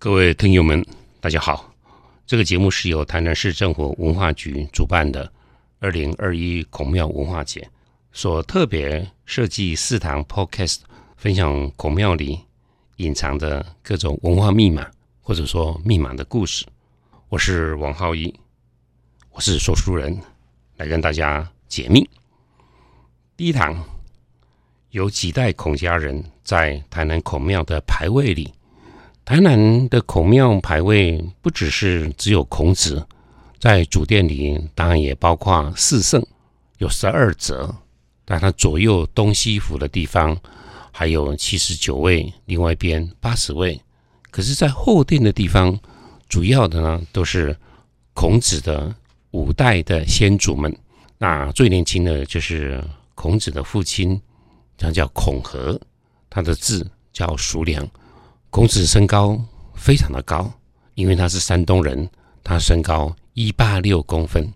各位听友们，大家好。这个节目是由台南市政府文化局主办的二零二一孔庙文化节所特别设计四堂 Podcast，分享孔庙里隐藏的各种文化密码，或者说密码的故事。我是王浩一，我是说书人，来跟大家解密。第一堂，有几代孔家人在台南孔庙的牌位里。台南的孔庙牌位不只是只有孔子，在主殿里当然也包括四圣，有十二则，在它左右东西府的地方还有七十九位，另外一边八十位。可是，在后殿的地方，主要的呢都是孔子的五代的先祖们。那最年轻的就是孔子的父亲，他叫孔和，他的字叫叔良。孔子身高非常的高，因为他是山东人，他身高一八六公分。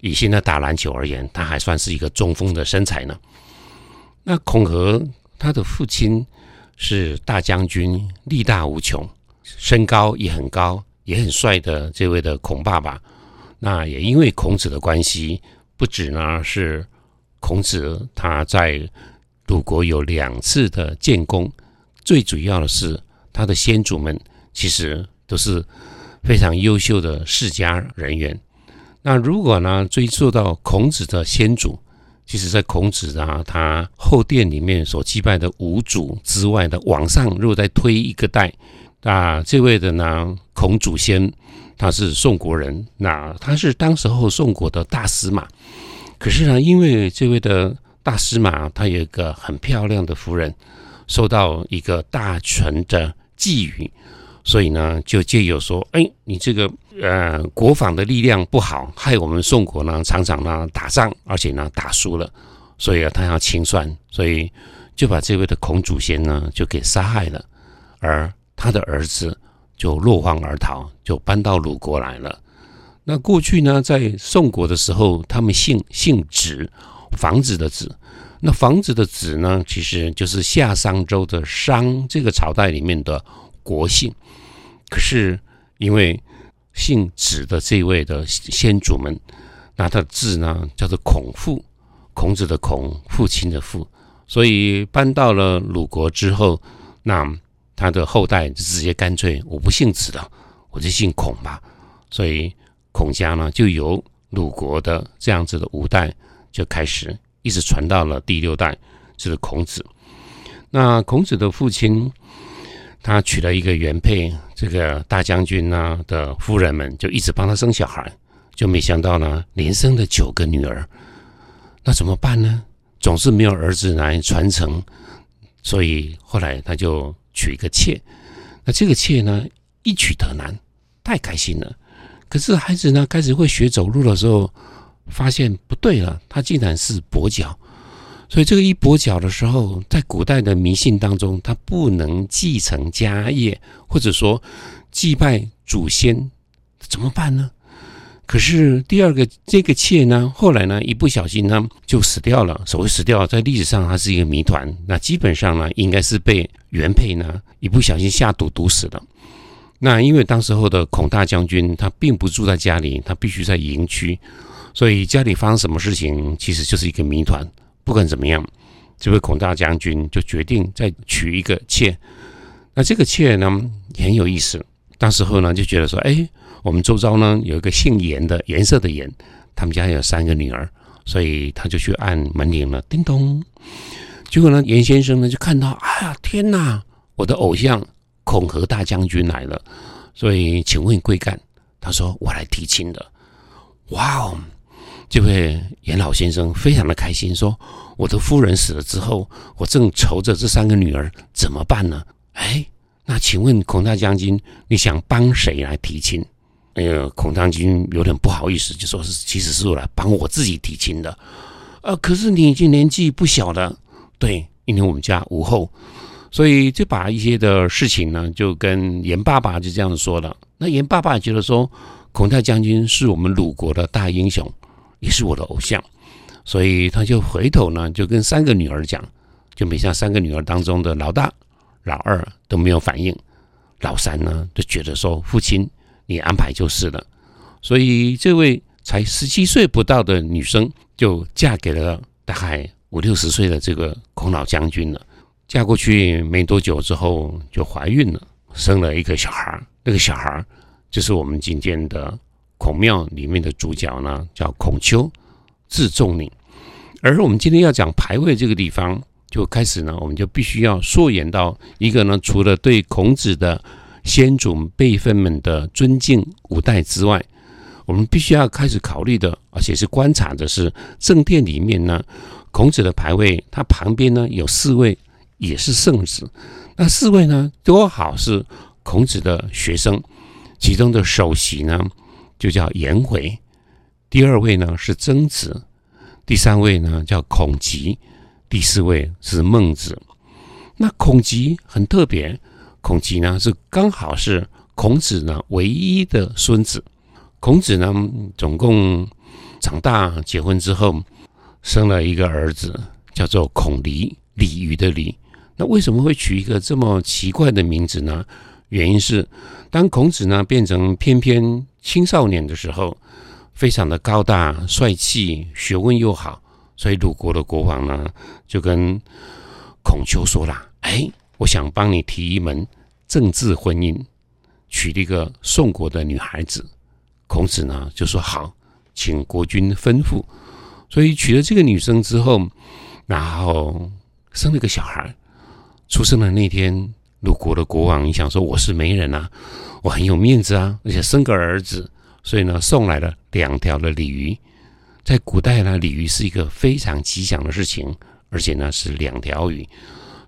以现在打篮球而言，他还算是一个中锋的身材呢。那孔和他的父亲是大将军，力大无穷，身高也很高，也很帅的这位的孔爸爸。那也因为孔子的关系，不止呢是孔子他在鲁国有两次的建功。最主要的是，他的先祖们其实都是非常优秀的世家人员。那如果呢追溯到孔子的先祖，其实，在孔子啊他后殿里面所祭拜的五祖之外的往上，如果再推一个代，那这位的呢孔祖先他是宋国人，那他是当时候宋国的大司马。可是呢，因为这位的大司马他有一个很漂亮的夫人。受到一个大臣的觊觎，所以呢，就借由说：“哎，你这个呃国防的力量不好，害我们宋国呢常常呢打仗，而且呢打输了，所以啊他要清算，所以就把这位的孔祖先呢就给杀害了，而他的儿子就落荒而逃，就搬到鲁国来了。那过去呢，在宋国的时候，他们姓姓子，房子的子。”那房子的子呢，其实就是夏商周的商这个朝代里面的国姓。可是因为姓子的这位的先祖们，那他的字呢叫做孔父，孔子的孔，父亲的父，所以搬到了鲁国之后，那他的后代就直接干脆我不姓子了，我就姓孔吧。所以孔家呢，就由鲁国的这样子的五代就开始。一直传到了第六代，就是孔子。那孔子的父亲，他娶了一个原配，这个大将军呢的夫人们就一直帮他生小孩，就没想到呢，连生了九个女儿。那怎么办呢？总是没有儿子来传承，所以后来他就娶一个妾。那这个妾呢，一娶得男，太开心了。可是孩子呢，开始会学走路的时候。发现不对了，他竟然是跛脚，所以这个一跛脚的时候，在古代的迷信当中，他不能继承家业，或者说祭拜祖先，怎么办呢？可是第二个这个妾呢，后来呢，一不小心呢就死掉了。所谓死掉，在历史上它是一个谜团。那基本上呢，应该是被原配呢一不小心下毒毒死的。那因为当时候的孔大将军他并不住在家里，他必须在营区。所以家里发生什么事情，其实就是一个谜团。不管怎么样，这位孔大将军就决定再娶一个妾。那这个妾呢很有意思。当时候呢就觉得说，哎，我们周遭呢有一个姓严的，颜色的颜，他们家有三个女儿，所以他就去按门铃了，叮咚。结果呢，严先生呢就看到，哎呀，天哪，我的偶像孔和大将军来了。所以，请问贵干？他说我来提亲的。哇哦！这位严老先生非常的开心，说：“我的夫人死了之后，我正愁着这三个女儿怎么办呢？”哎，那请问孔大将军，你想帮谁来提亲？哎呀，孔将军有点不好意思，就说是其实是来帮我自己提亲的。呃，可是你已经年纪不小了，对，因为我们家无后，所以就把一些的事情呢，就跟严爸爸就这样子说了。那严爸爸觉得说，孔大将军是我们鲁国的大英雄。也是我的偶像，所以他就回头呢，就跟三个女儿讲，就没像三个女儿当中的老大、老二都没有反应，老三呢就觉得说：“父亲，你安排就是了。”所以这位才十七岁不到的女生就嫁给了大概五六十岁的这个孔老将军了。嫁过去没多久之后就怀孕了，生了一个小孩那个小孩就是我们今天的孔庙里面的主角呢，叫孔丘，字仲宁。而我们今天要讲牌位这个地方。就开始呢，我们就必须要溯源到一个呢，除了对孔子的先祖辈分们的尊敬五代之外，我们必须要开始考虑的，而且是观察的是正殿里面呢，孔子的牌位，他旁边呢有四位也是圣子，那四位呢多好是孔子的学生，其中的首席呢就叫颜回，第二位呢是曾子，第三位呢叫孔吉。第四位是孟子，那孔吉很特别，孔吉呢是刚好是孔子呢唯一的孙子。孔子呢总共长大结婚之后生了一个儿子，叫做孔鲤，鲤鱼的鲤。那为什么会取一个这么奇怪的名字呢？原因是当孔子呢变成翩翩青少年的时候，非常的高大帅气，学问又好。所以鲁国的国王呢，就跟孔丘说了：“哎，我想帮你提一门政治婚姻，娶了一个宋国的女孩子。”孔子呢就说：“好，请国君吩咐。”所以娶了这个女生之后，然后生了个小孩。出生的那天，鲁国的国王，你想说我是媒人啊，我很有面子啊，而且生个儿子，所以呢送来了两条的鲤鱼。在古代呢，鲤鱼是一个非常吉祥的事情，而且呢是两条鱼，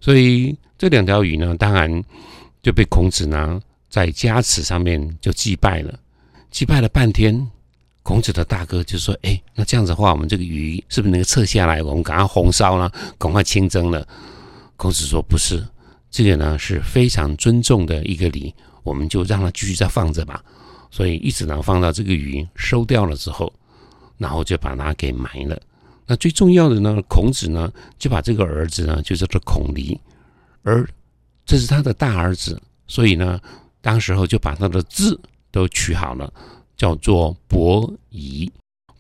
所以这两条鱼呢，当然就被孔子呢在家祠上面就祭拜了。祭拜了半天，孔子的大哥就说：“哎，那这样子的话，我们这个鱼是不是能够撤下来？我们赶快红烧了，赶快清蒸了？”孔子说：“不是，这个呢是非常尊重的一个礼，我们就让它继续再放着吧。”所以一直呢放到这个鱼收掉了之后。然后就把它给埋了。那最重要的呢，孔子呢就把这个儿子呢就叫做孔鲤，而这是他的大儿子，所以呢，当时候就把他的字都取好了，叫做伯夷。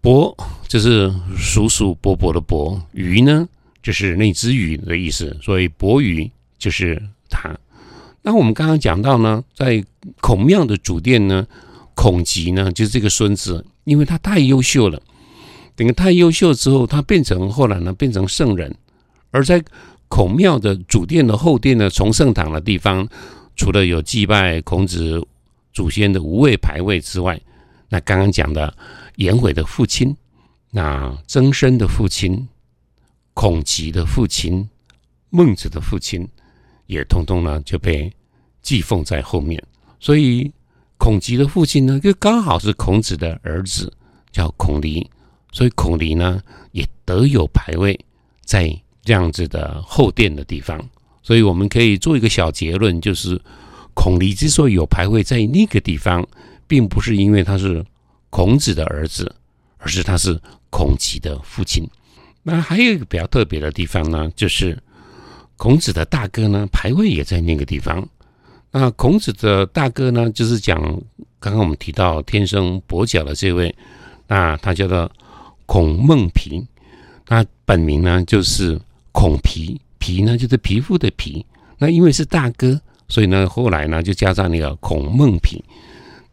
伯就是叔叔伯伯的伯，鱼呢就是那只鱼的意思，所以伯鱼就是他。那我们刚刚讲到呢，在孔庙的主殿呢，孔吉呢就是这个孙子。因为他太优秀了，等于太优秀之后，他变成后来呢变成圣人。而在孔庙的主殿的后殿呢崇圣堂的地方，除了有祭拜孔子祖先的五位牌位之外，那刚刚讲的颜回的父亲，那曾参的父亲，孔吉的父亲，孟子的父亲，也通通呢就被祭奉在后面，所以。孔吉的父亲呢，就刚好是孔子的儿子，叫孔鲤，所以孔鲤呢也得有牌位在这样子的后殿的地方。所以我们可以做一个小结论，就是孔鲤之所以有牌位在那个地方，并不是因为他是孔子的儿子，而是他是孔吉的父亲。那还有一个比较特别的地方呢，就是孔子的大哥呢，牌位也在那个地方。那孔子的大哥呢，就是讲刚刚我们提到天生跛脚的这位，那他叫做孔孟皮，那本名呢就是孔皮，皮呢就是皮肤的皮。那因为是大哥，所以呢后来呢就加上那个孔孟皮。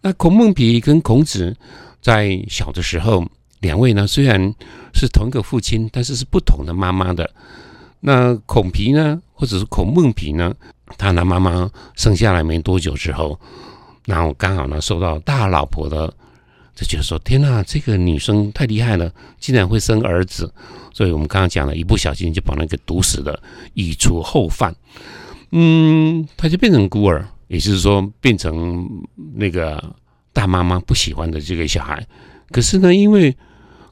那孔孟皮跟孔子在小的时候，两位呢虽然是同一个父亲，但是是不同的妈妈的。那孔皮呢，或者是孔孟皮呢？他的妈妈生下来没多久之后，然后刚好呢受到大老婆的，就觉得说：“天哪，这个女生太厉害了，竟然会生儿子！”所以我们刚刚讲了一不小心就把那个毒死了，以除后患。嗯，他就变成孤儿，也就是说变成那个大妈妈不喜欢的这个小孩。可是呢，因为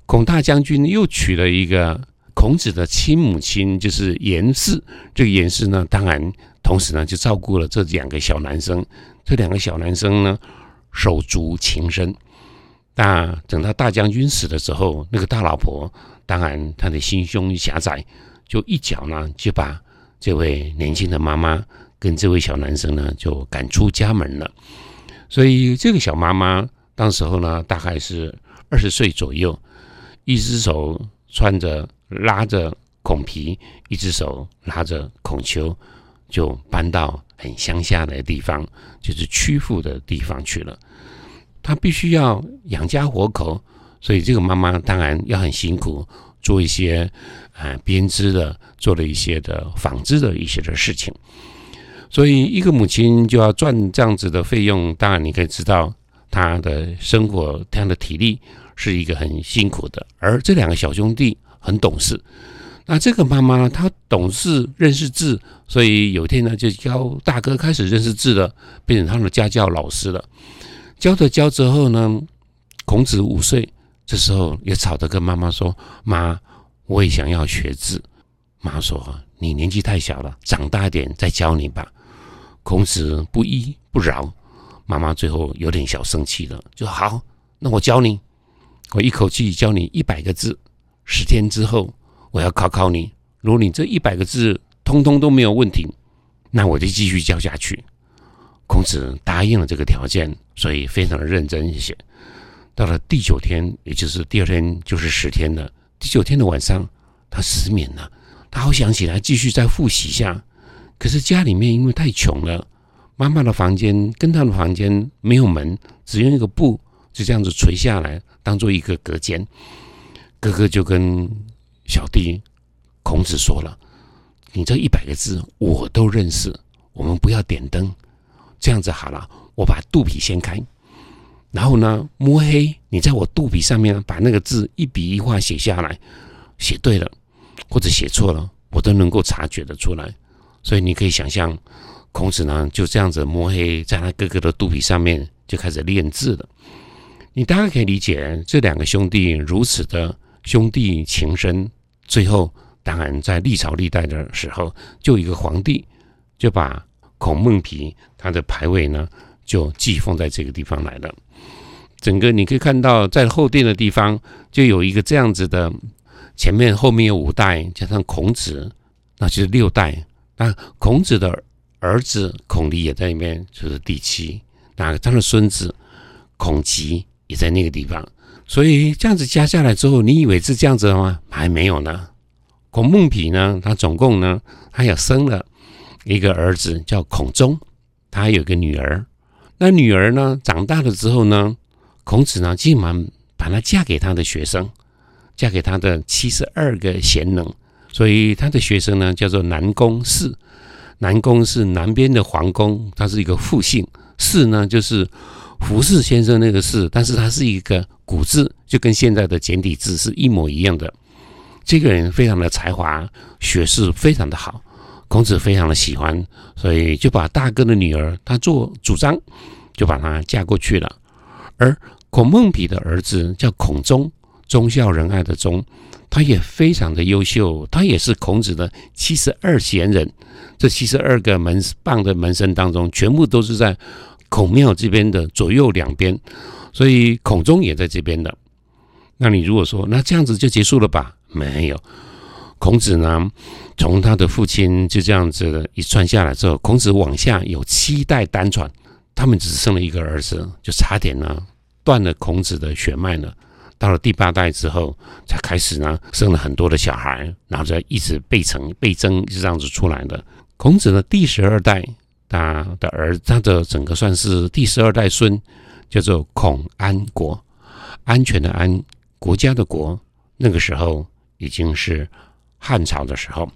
孔大将军又娶了一个孔子的亲母亲，就是颜氏。这个颜氏呢，当然。同时呢，就照顾了这两个小男生。这两个小男生呢，手足情深。那等到大将军死的时候，那个大老婆当然她的心胸狭窄，就一脚呢就把这位年轻的妈妈跟这位小男生呢就赶出家门了。所以这个小妈妈当时候呢大概是二十岁左右，一只手穿着拉着孔皮，一只手拉着孔丘，就搬到很乡下的地方，就是曲阜的地方去了。他必须要养家活口，所以这个妈妈当然要很辛苦。做一些啊编织的，做了一些的纺织的一些的事情，所以一个母亲就要赚这样子的费用。当然，你可以知道她的生活，她的体力是一个很辛苦的。而这两个小兄弟很懂事，那这个妈妈呢她懂事认识字，所以有一天呢，就教大哥开始认识字了，变成他们的家教老师了。教着教之后呢，孔子五岁。这时候也吵着跟妈妈说：“妈，我也想要学字。”妈说：“你年纪太小了，长大一点再教你吧。”孔子不依不饶，妈妈最后有点小生气了，就好，那我教你，我一口气教你一百个字，十天之后我要考考你，如果你这一百个字通通都没有问题，那我就继续教下去。孔子答应了这个条件，所以非常的认真一些。到了第九天，也就是第二天，就是十天了。第九天的晚上，他失眠了。他好想起来继续再复习一下，可是家里面因为太穷了，妈妈的房间跟他的房间没有门，只用一个布就这样子垂下来，当做一个隔间。哥哥就跟小弟孔子说了：“你这一百个字我都认识，我们不要点灯，这样子好了，我把肚皮掀开。”然后呢，摸黑，你在我肚皮上面把那个字一笔一画写下来，写对了或者写错了，我都能够察觉得出来。所以你可以想象，孔子呢就这样子摸黑，在他哥哥的肚皮上面就开始练字了。你大概可以理解，这两个兄弟如此的兄弟情深。最后，当然在历朝历代的时候，就一个皇帝就把孔孟皮他的牌位呢就寄奉在这个地方来了。整个你可以看到，在后殿的地方就有一个这样子的，前面后面有五代，加上孔子，那就是六代。那孔子的儿子孔鲤也在里面，就是第七。那他的孙子孔吉也在那个地方。所以这样子加下来之后，你以为是这样子的吗？还没有呢。孔孟比呢，他总共呢，他也生了一个儿子叫孔忠，他有个女儿。那女儿呢，长大了之后呢？孔子呢，竟然把她嫁给他的学生，嫁给他的七十二个贤能，所以他的学生呢叫做南宫氏。南宫是南边的皇宫，他是一个复姓。氏呢就是胡适先生那个氏，但是他是一个古字，就跟现在的简体字是一模一样的。这个人非常的才华，学识非常的好，孔子非常的喜欢，所以就把大哥的女儿他做主张，就把她嫁过去了。而孔孟比的儿子叫孔忠，忠孝仁爱的忠，他也非常的优秀，他也是孔子的七十二贤人。这七十二个门棒的门生当中，全部都是在孔庙这边的左右两边，所以孔忠也在这边的。那你如果说那这样子就结束了吧？没有，孔子呢，从他的父亲就这样子一传下来之后，孔子往下有七代单传。他们只生了一个儿子，就差点呢断了孔子的血脉呢。到了第八代之后，才开始呢生了很多的小孩，然后再一直倍成倍增，就这样子出来的。孔子的第十二代，他的儿，他的整个算是第十二代孙，叫做孔安国，安全的安，国家的国。那个时候已经是汉朝的时候，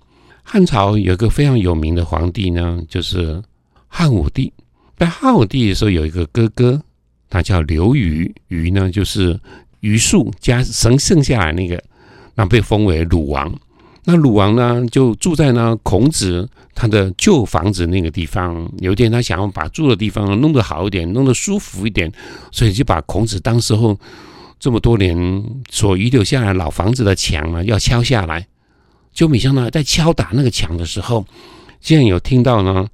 汉朝有一个非常有名的皇帝呢，就是汉武帝。在汉武帝的时候，有一个哥哥，他叫刘虞。虞呢，就是虞术加生剩下来那个，那被封为鲁王。那鲁王呢，就住在呢孔子他的旧房子那个地方。有一天，他想要把住的地方弄得好一点，弄得舒服一点，所以就把孔子当时候这么多年所遗留下来老房子的墙呢，要敲下来。就没想到在敲打那个墙的时候，竟然有听到呢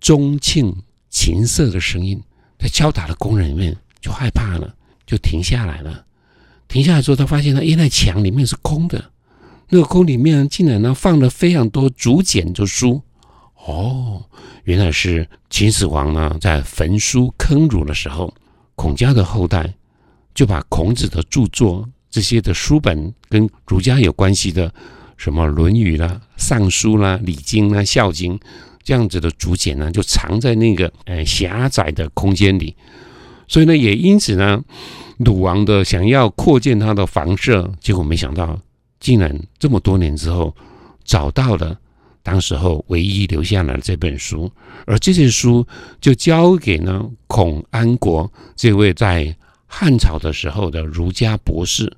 钟磬。琴瑟的声音，在敲打的工人里面就害怕了，就停下来了。停下来之后，他发现呢，原来墙里面是空的，那个宫里面竟然呢放了非常多竹简的书。哦，原来是秦始皇呢，在焚书坑儒的时候，孔家的后代就把孔子的著作这些的书本跟儒家有关系的，什么《论语》啦、《尚书》啦、《礼经》啦、《孝经》这样子的竹简呢，就藏在那个呃狭窄的空间里。所以呢，也因此呢，鲁王的想要扩建他的房舍，结果没想到，竟然这么多年之后找到了。当时候唯一留下来的这本书，而这些书就交给呢孔安国这位在汉朝的时候的儒家博士，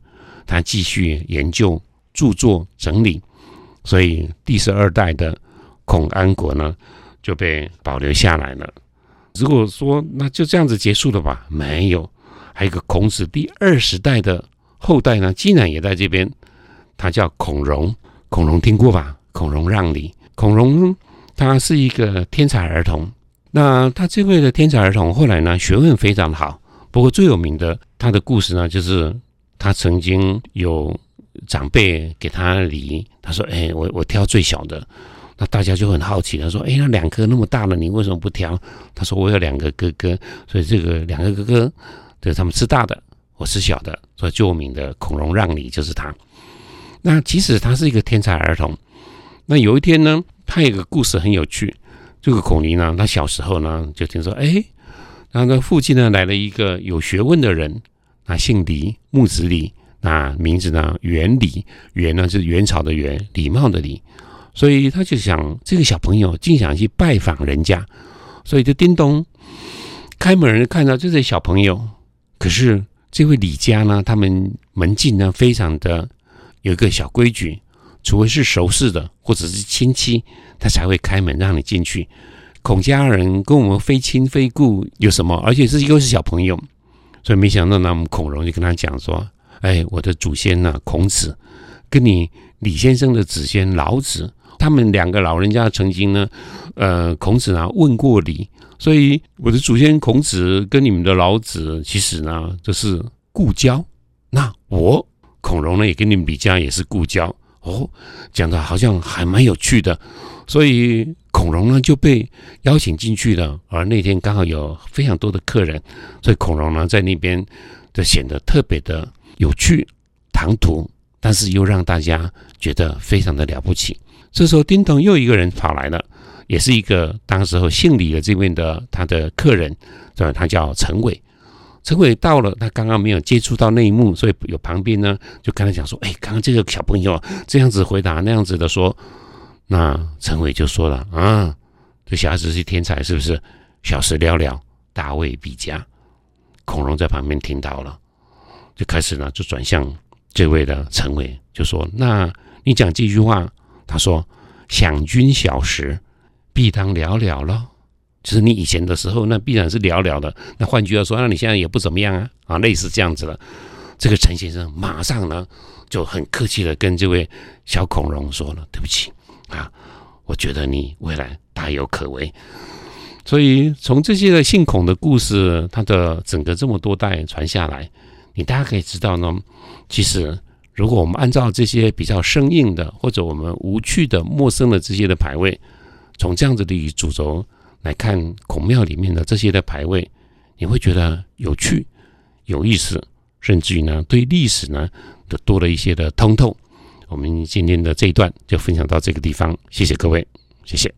他继续研究、著作、整理，所以第十二代的孔安国呢就被保留下来了。如果说那就这样子结束了吧？没有，还有一个孔子第二十代的后代呢，竟然也在这边，他叫孔融，孔融听过吧？孔融让梨。孔融他是一个天才儿童，那他这位的天才儿童后来呢学问非常好，不过最有名的他的故事呢，就是他曾经有长辈给他梨，他说：“哎，我我挑最小的。”那大家就很好奇，他说：“哎，那两颗那么大了，你为什么不挑？”他说：“我有两个哥哥，所以这个两个哥哥，对他们吃大的，我吃小的。”所以最有名的孔融让梨就是他。那即使他是一个天才儿童。那有一天呢，他有个故事很有趣。这个孔明呢，他小时候呢就听说，哎，那个附近呢来了一个有学问的人，那姓李，木子李，那名字呢元礼，元呢是元朝的元，礼貌的礼。所以他就想，这个小朋友竟想去拜访人家，所以就叮咚开门人看到这些小朋友。可是这位李家呢，他们门禁呢非常的有一个小规矩。除非是熟识的或者是亲戚，他才会开门让你进去。孔家人跟我们非亲非故有什么？而且是又是小朋友，所以没想到呢，我们孔融就跟他讲说：“哎，我的祖先呢，孔子跟你李先生的祖先老子，他们两个老人家曾经呢，呃，孔子呢问过礼，所以我的祖先孔子跟你们的老子其实呢，这是故交。那我孔融呢，也跟你们李家也是故交。”哦，讲的好像还蛮有趣的，所以孔融呢就被邀请进去了。而那天刚好有非常多的客人，所以孔融呢在那边就显得特别的有趣、唐突，但是又让大家觉得非常的了不起。这时候，叮咚，又一个人跑来了，也是一个当时候姓李的这边的他的客人，对他叫陈伟。陈伟到了，他刚刚没有接触到那一幕，所以有旁边呢就跟他讲说：“哎，刚刚这个小朋友这样子回答，那样子的说。”那陈伟就说了：“啊，这小孩子是天才，是不是？小时了了，大未必佳。”孔融在旁边听到了，就开始呢就转向这位的陈伟，就说：“那你讲这句话，他说：‘想君小时，必当了了了。’”就是你以前的时候，那必然是寥寥的。那换句话说，那你现在也不怎么样啊啊，类似这样子了。这个陈先生马上呢就很客气的跟这位小孔融说了：“对不起啊，我觉得你未来大有可为。”所以从这些的姓孔的故事，它的整个这么多代传下来，你大家可以知道呢，其实如果我们按照这些比较生硬的或者我们无趣的、陌生的这些的排位，从这样子的主轴。来看孔庙里面的这些的牌位，你会觉得有趣、有意思，甚至于呢，对历史呢，都多了一些的通透。我们今天的这一段就分享到这个地方，谢谢各位，谢谢。